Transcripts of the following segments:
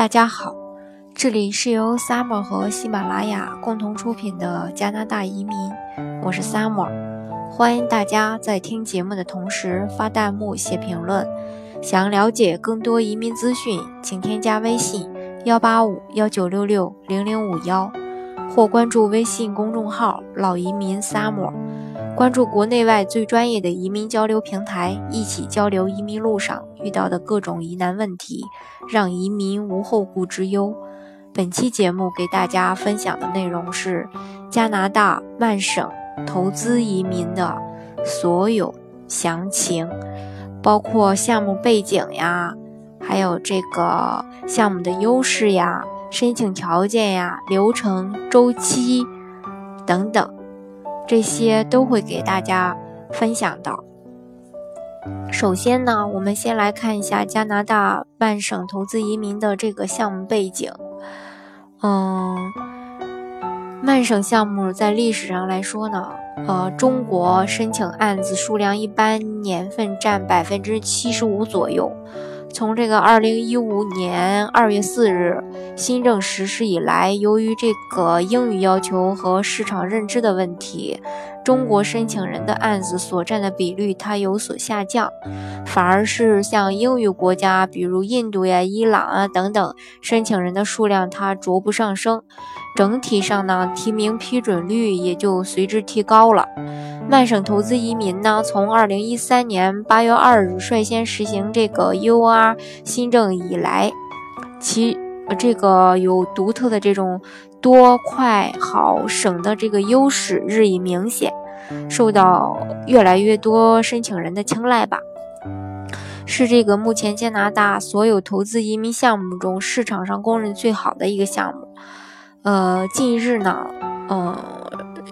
大家好，这里是由 Summer 和喜马拉雅共同出品的加拿大移民，我是 Summer，欢迎大家在听节目的同时发弹幕、写评论。想了解更多移民资讯，请添加微信幺八五幺九六六零零五幺，或关注微信公众号“老移民 Summer”。关注国内外最专业的移民交流平台，一起交流移民路上遇到的各种疑难问题，让移民无后顾之忧。本期节目给大家分享的内容是加拿大曼省投资移民的所有详情，包括项目背景呀，还有这个项目的优势呀、申请条件呀、流程周期等等。这些都会给大家分享到。首先呢，我们先来看一下加拿大曼省投资移民的这个项目背景。嗯，曼省项目在历史上来说呢，呃，中国申请案子数量一般年份占百分之七十五左右。从这个二零一五年二月四日新政实施以来，由于这个英语要求和市场认知的问题，中国申请人的案子所占的比率它有所下降，反而是像英语国家，比如印度呀、伊朗啊等等，申请人的数量它逐步上升。整体上呢，提名批准率也就随之提高了。曼省投资移民呢，从二零一三年八月二日率先实行这个 UR 新政以来，其这个有独特的这种多、快、好、省的这个优势日益明显，受到越来越多申请人的青睐吧。是这个目前加拿大所有投资移民项目中市场上公认最好的一个项目。呃，近日呢，嗯，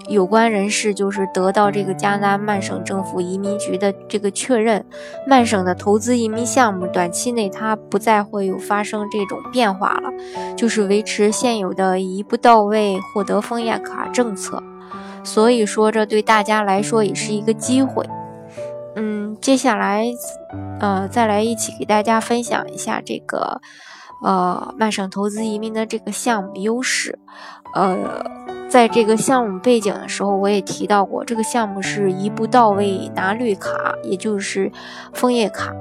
有关人士就是得到这个加拿大曼省政府移民局的这个确认，曼省的投资移民项目短期内它不再会有发生这种变化了，就是维持现有的一步到位获得枫叶卡政策，所以说这对大家来说也是一个机会。嗯，接下来，呃，再来一起给大家分享一下这个。呃，曼省投资移民的这个项目优势，呃，在这个项目背景的时候，我也提到过，这个项目是一步到位拿绿卡，也就是枫叶卡。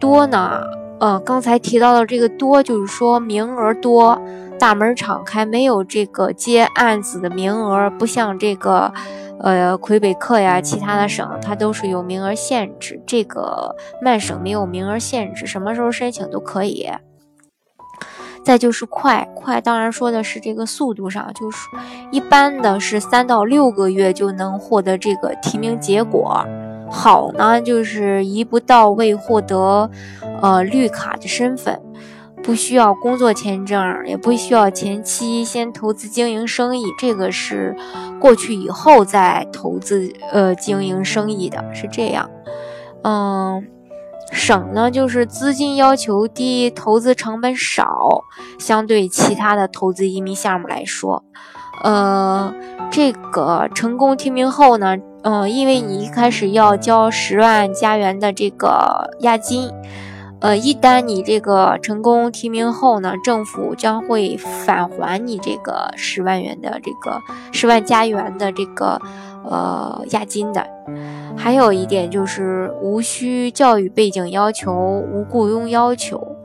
多呢，呃，刚才提到的这个多，就是说名额多，大门敞开，没有这个接案子的名额，不像这个，呃，魁北克呀，其他的省，它都是有名额限制。这个曼省没有名额限制，什么时候申请都可以。再就是快快，当然说的是这个速度上，就是一般的是三到六个月就能获得这个提名结果。好呢，就是一步到位获得呃绿卡的身份，不需要工作签证，也不需要前期先投资经营生意，这个是过去以后再投资呃经营生意的，是这样，嗯。省呢，就是资金要求低，投资成本少，相对其他的投资移民项目来说，呃，这个成功提名后呢，嗯，因为你一开始要交十万加元的这个押金，呃，一旦你这个成功提名后呢，政府将会返还你这个十万元的这个十万加元的这个呃押金的。还有一点就是无需教育背景要求，无雇佣要求，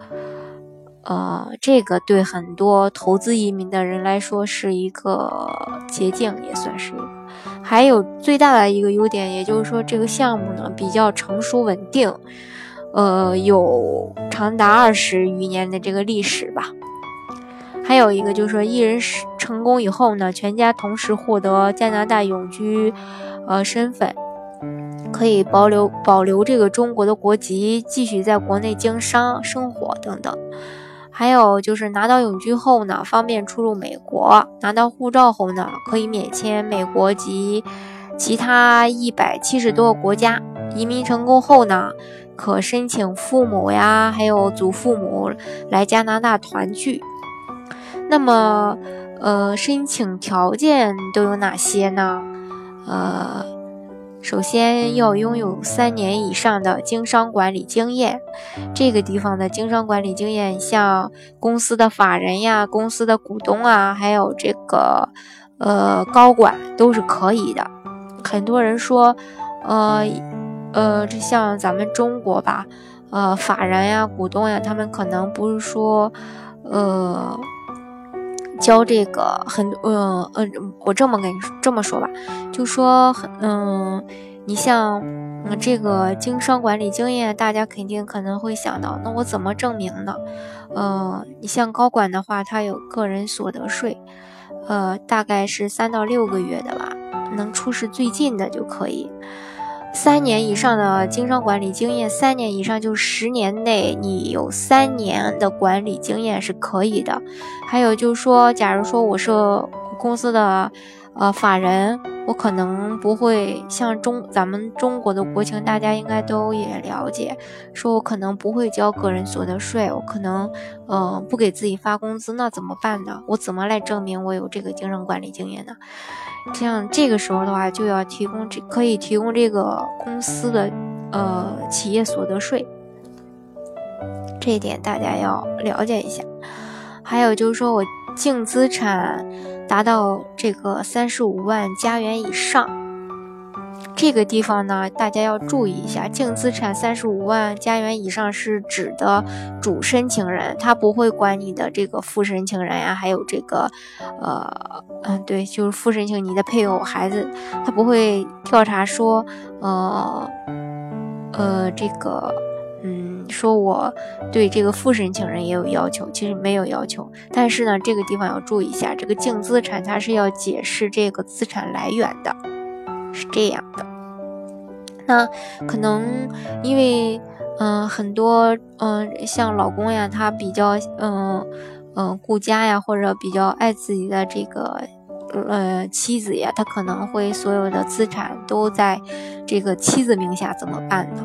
呃，这个对很多投资移民的人来说是一个捷径，也算是。还有最大的一个优点，也就是说这个项目呢比较成熟稳定，呃，有长达二十余年的这个历史吧。还有一个就是说，一人成功以后呢，全家同时获得加拿大永居，呃，身份。可以保留保留这个中国的国籍，继续在国内经商生活等等。还有就是拿到永居后呢，方便出入美国；拿到护照后呢，可以免签美国及其他一百七十多个国家。移民成功后呢，可申请父母呀，还有祖父母来加拿大团聚。那么，呃，申请条件都有哪些呢？呃。首先要拥有三年以上的经商管理经验。这个地方的经商管理经验，像公司的法人呀、公司的股东啊，还有这个呃高管都是可以的。很多人说，呃呃，这像咱们中国吧，呃，法人呀、股东呀，他们可能不是说，呃。教这个很嗯嗯，我这么跟你这么说吧，就说很嗯，你像这个经商管理经验，大家肯定可能会想到，那我怎么证明呢？呃，你像高管的话，他有个人所得税，呃，大概是三到六个月的吧，能出示最近的就可以。三年以上的经商管理经验，三年以上就十年内，你有三年的管理经验是可以的。还有就是说，假如说我是公司的呃法人，我可能不会像中咱们中国的国情，大家应该都也了解，说我可能不会交个人所得税，我可能呃不给自己发工资，那怎么办呢？我怎么来证明我有这个经商管理经验呢？这样，这个时候的话，就要提供这可以提供这个公司的呃企业所得税，这一点大家要了解一下。还有就是说我净资产达到这个三十五万加元以上。这个地方呢，大家要注意一下，净资产三十五万加元以上是指的主申请人，他不会管你的这个副申请人呀，还有这个，呃，嗯，对，就是副申请你的配偶、孩子，他不会调查说，呃，呃，这个，说我对这个副申请人也有要求，其实没有要求，但是呢，这个地方要注意一下，这个净资产它是要解释这个资产来源的。是这样的，那可能因为嗯很多嗯像老公呀，他比较嗯嗯顾家呀，或者比较爱自己的这个呃妻子呀，他可能会所有的资产都在这个妻子名下，怎么办呢？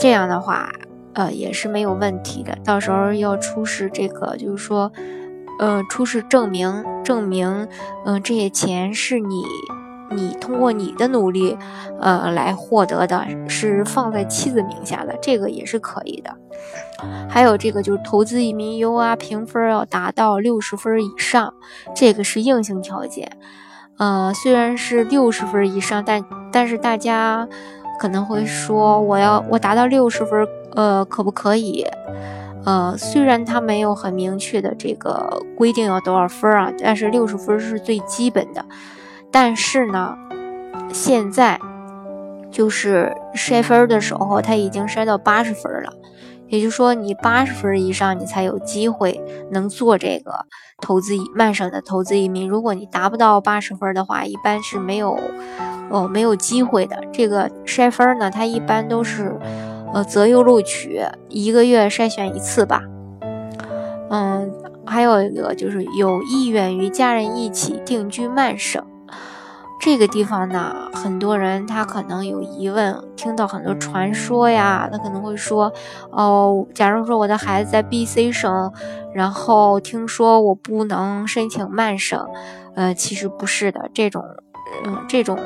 这样的话呃也是没有问题的，到时候要出示这个就是说呃出示证明，证明嗯这些钱是你。你通过你的努力，呃，来获得的是放在妻子名下的，这个也是可以的。还有这个就是投资移民优啊，评分要达到六十分以上，这个是硬性条件。呃，虽然是六十分以上，但但是大家可能会说，我要我达到六十分，呃，可不可以？呃，虽然他没有很明确的这个规定要多少分啊，但是六十分是最基本的。但是呢，现在就是筛分的时候，他已经筛到八十分了，也就是说，你八十分以上，你才有机会能做这个投资移曼省的投资移民。如果你达不到八十分的话，一般是没有哦没有机会的。这个筛分呢，它一般都是呃择优录取，一个月筛选一次吧。嗯，还有一个就是有意愿与家人一起定居曼省。这个地方呢，很多人他可能有疑问，听到很多传说呀，他可能会说，哦，假如说我的孩子在 B、C 省，然后听说我不能申请慢省，呃，其实不是的，这种，嗯，这种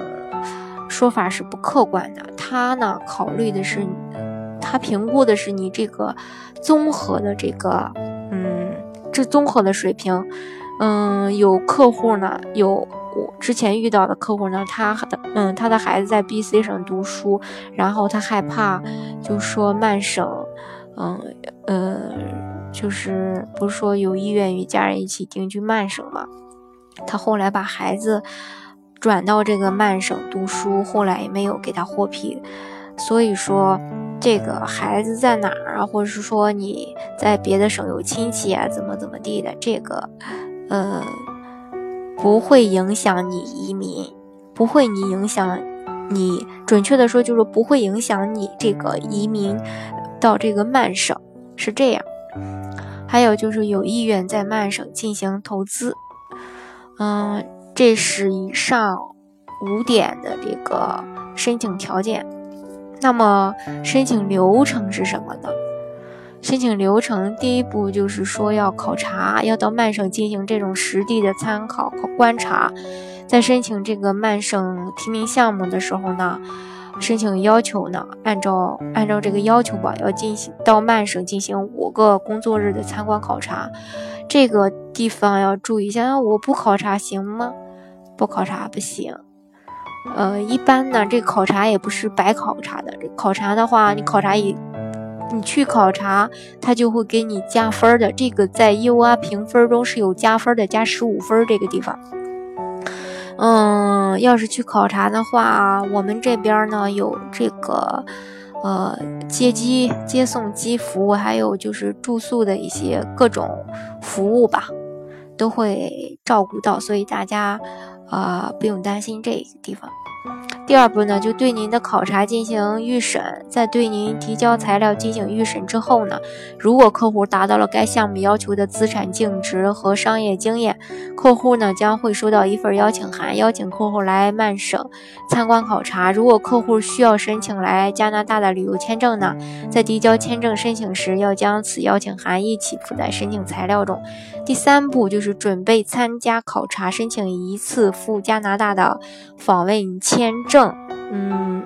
说法是不客观的。他呢，考虑的是，他评估的是你这个综合的这个，嗯，这综合的水平，嗯，有客户呢，有。我之前遇到的客户呢，他的嗯，他的孩子在 B、C 省读书，然后他害怕，就说曼省，嗯呃，就是不是说有意愿与家人一起定居曼省嘛？他后来把孩子转到这个曼省读书，后来也没有给他获批，所以说这个孩子在哪儿啊，或者是说你在别的省有亲戚啊，怎么怎么地的，这个呃。不会影响你移民，不会你影响你，准确的说就是不会影响你这个移民到这个曼省，是这样。还有就是有意愿在曼省进行投资，嗯，这是以上五点的这个申请条件。那么申请流程是什么呢？申请流程第一步就是说要考察，要到曼省进行这种实地的参考、考观察，在申请这个曼省提名项目的时候呢，申请要求呢，按照按照这个要求吧，要进行到曼省进行五个工作日的参观考察。这个地方要注意一下，我不考察行吗？不考察不行。呃，一般呢，这个考察也不是白考察的。这考察的话，你考察一，你去考察，他就会给你加分的。这个在 U 啊评分中是有加分的，加十五分这个地方。嗯，要是去考察的话，我们这边呢有这个呃接机、接送机服务，还有就是住宿的一些各种服务吧，都会照顾到，所以大家。啊，不用担心这个地方。第二步呢，就对您的考察进行预审，在对您提交材料进行预审之后呢，如果客户达到了该项目要求的资产净值和商业经验，客户呢将会收到一份邀请函，邀请客户来曼省参观考察。如果客户需要申请来加拿大的旅游签证呢，在递交签证申请时，要将此邀请函一起附在申请材料中。第三步就是准备参加考察，申请一次赴加拿大的访问签证。嗯，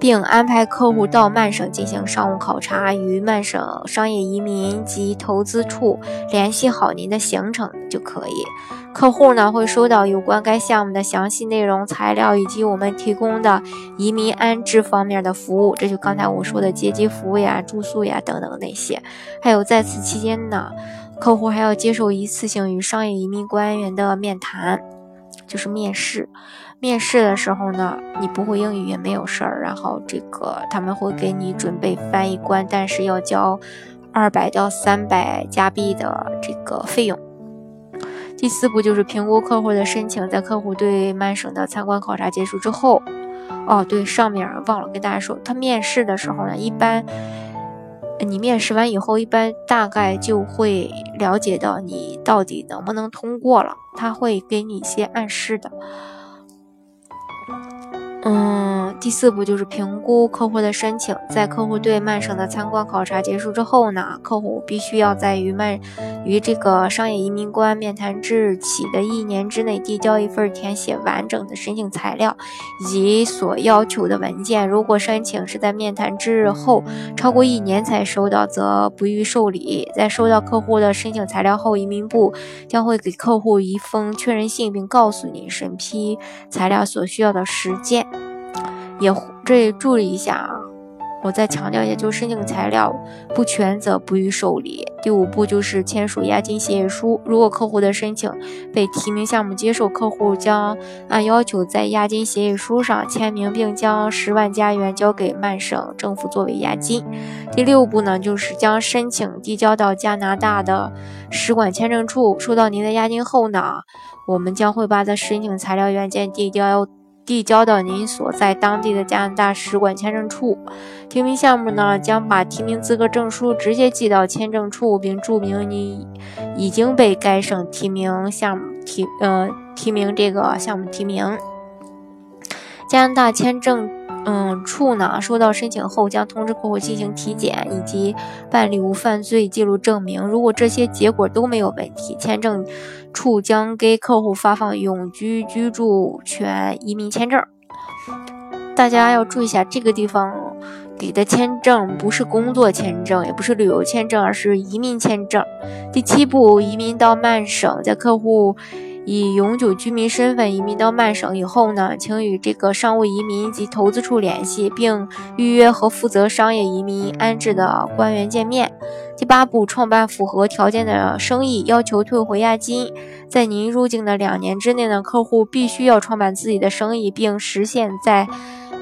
并安排客户到曼省进行商务考察，与曼省商业移民及投资处联系好您的行程就可以。客户呢会收到有关该项目的详细内容、材料以及我们提供的移民安置方面的服务，这就刚才我说的接机服务呀、住宿呀等等那些。还有在此期间呢，客户还要接受一次性与商业移民官员的面谈，就是面试。面试的时候呢，你不会英语也没有事儿，然后这个他们会给你准备翻译官，但是要交二百到三百加币的这个费用。第四步就是评估客户的申请，在客户对曼省的参观考察结束之后，哦对，上面忘了跟大家说，他面试的时候呢，一般你面试完以后，一般大概就会了解到你到底能不能通过了，他会给你一些暗示的。第四步就是评估客户的申请。在客户对曼省的参观考察结束之后呢，客户必须要在与曼与这个商业移民官面谈之日起的一年之内递交一份填写完整的申请材料以及所要求的文件。如果申请是在面谈之日后超过一年才收到，则不予受理。在收到客户的申请材料后，移民部将会给客户一封确认信，并告诉你审批材料所需要的时间。也这里注意一下啊，我再强调一下，就是申请材料不全则不予受理。第五步就是签署押金协议书。如果客户的申请被提名项目接受，客户将按要求在押金协议书上签名，并将十万加元交给曼省政府作为押金。第六步呢，就是将申请递交到加拿大的使馆签证处。收到您的押金后呢，我们将会把这申请材料原件递交。递交到您所在当地的加拿大使馆签证处，提名项目呢将把提名资格证书直接寄到签证处，并注明你已经被该省提名项目提呃提名这个项目提名。加拿大签证。嗯，处呢收到申请后，将通知客户进行体检以及办理无犯罪记录证明。如果这些结果都没有问题，签证处将给客户发放永居居住权移民签证。大家要注意一下，这个地方给的签证不是工作签证，也不是旅游签证，而是移民签证。第七步，移民到曼省，在客户。以永久居民身份移民到曼省以后呢，请与这个商务移民及投资处联系，并预约和负责商业移民安置的官员见面。第八步，创办符合条件的生意，要求退回押金。在您入境的两年之内呢，客户必须要创办自己的生意，并实现在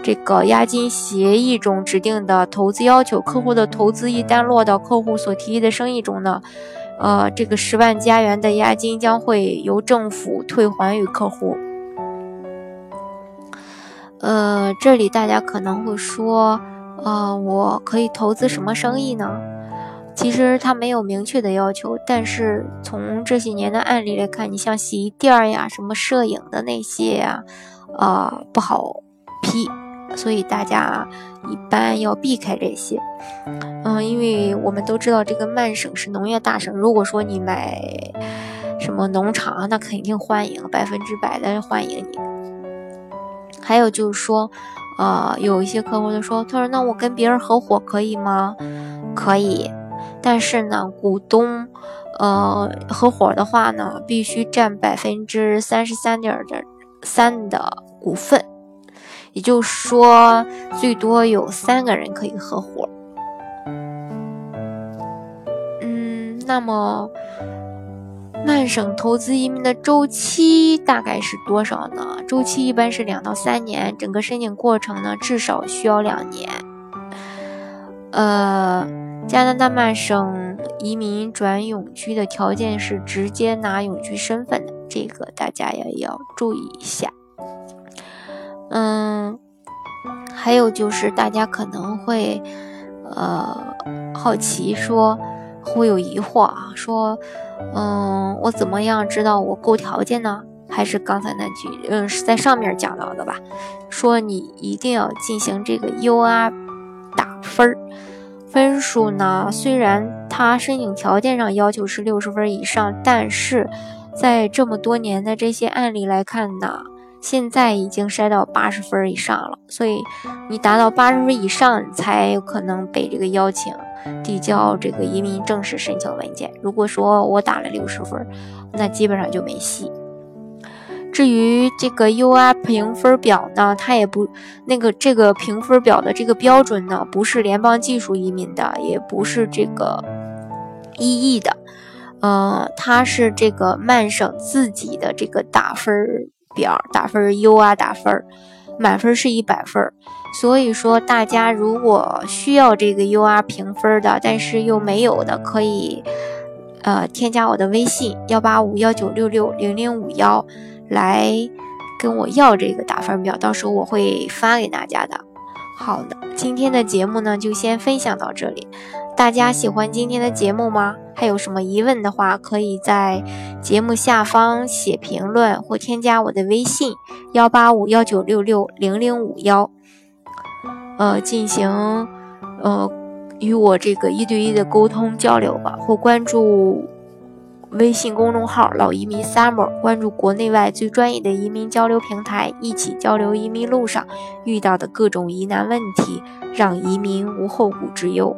这个押金协议中指定的投资要求。客户的投资一旦落到客户所提议的生意中呢？呃，这个十万加元的押金将会由政府退还与客户。呃，这里大家可能会说，呃，我可以投资什么生意呢？其实它没有明确的要求，但是从这些年的案例来看，你像洗衣店呀、什么摄影的那些呀，呃，不好批。所以大家一般要避开这些，嗯，因为我们都知道这个曼省是农业大省。如果说你买什么农场，那肯定欢迎，百分之百的欢迎你。还有就是说，呃，有一些客户就说，他说那我跟别人合伙可以吗？可以，但是呢，股东，呃，合伙的话呢，必须占百分之三十三点的三的股份，也就是说，最多有三个人可以合伙。嗯，那么。曼省投资移民的周期大概是多少呢？周期一般是两到三年，整个申请过程呢至少需要两年。呃，加拿大曼省移民转永居的条件是直接拿永居身份的，这个大家也要注意一下。嗯，还有就是大家可能会呃好奇说。会有疑惑啊，说，嗯，我怎么样知道我够条件呢？还是刚才那句，嗯，是在上面讲到的吧？说你一定要进行这个 UR 打分儿，分数呢，虽然它申请条件上要求是六十分以上，但是在这么多年的这些案例来看呢，现在已经筛到八十分以上了，所以你达到八十分以上才有可能被这个邀请。递交这个移民正式申请文件。如果说我打了六十分，那基本上就没戏。至于这个 UR 评分表呢，它也不那个这个评分表的这个标准呢，不是联邦技术移民的，也不是这个 EE 的，呃，它是这个曼省自己的这个打分表，打分 UR 打分。满分是一百分，所以说大家如果需要这个 UR 评分的，但是又没有的，可以呃添加我的微信幺八五幺九六六零零五幺来跟我要这个打分表，到时候我会发给大家的。好的，今天的节目呢就先分享到这里。大家喜欢今天的节目吗？还有什么疑问的话，可以在节目下方写评论或添加我的微信幺八五幺九六六零零五幺，呃，进行呃与我这个一对一的沟通交流吧，或关注微信公众号“老移民 summer”，关注国内外最专业的移民交流平台，一起交流移民路上遇到的各种疑难问题，让移民无后顾之忧。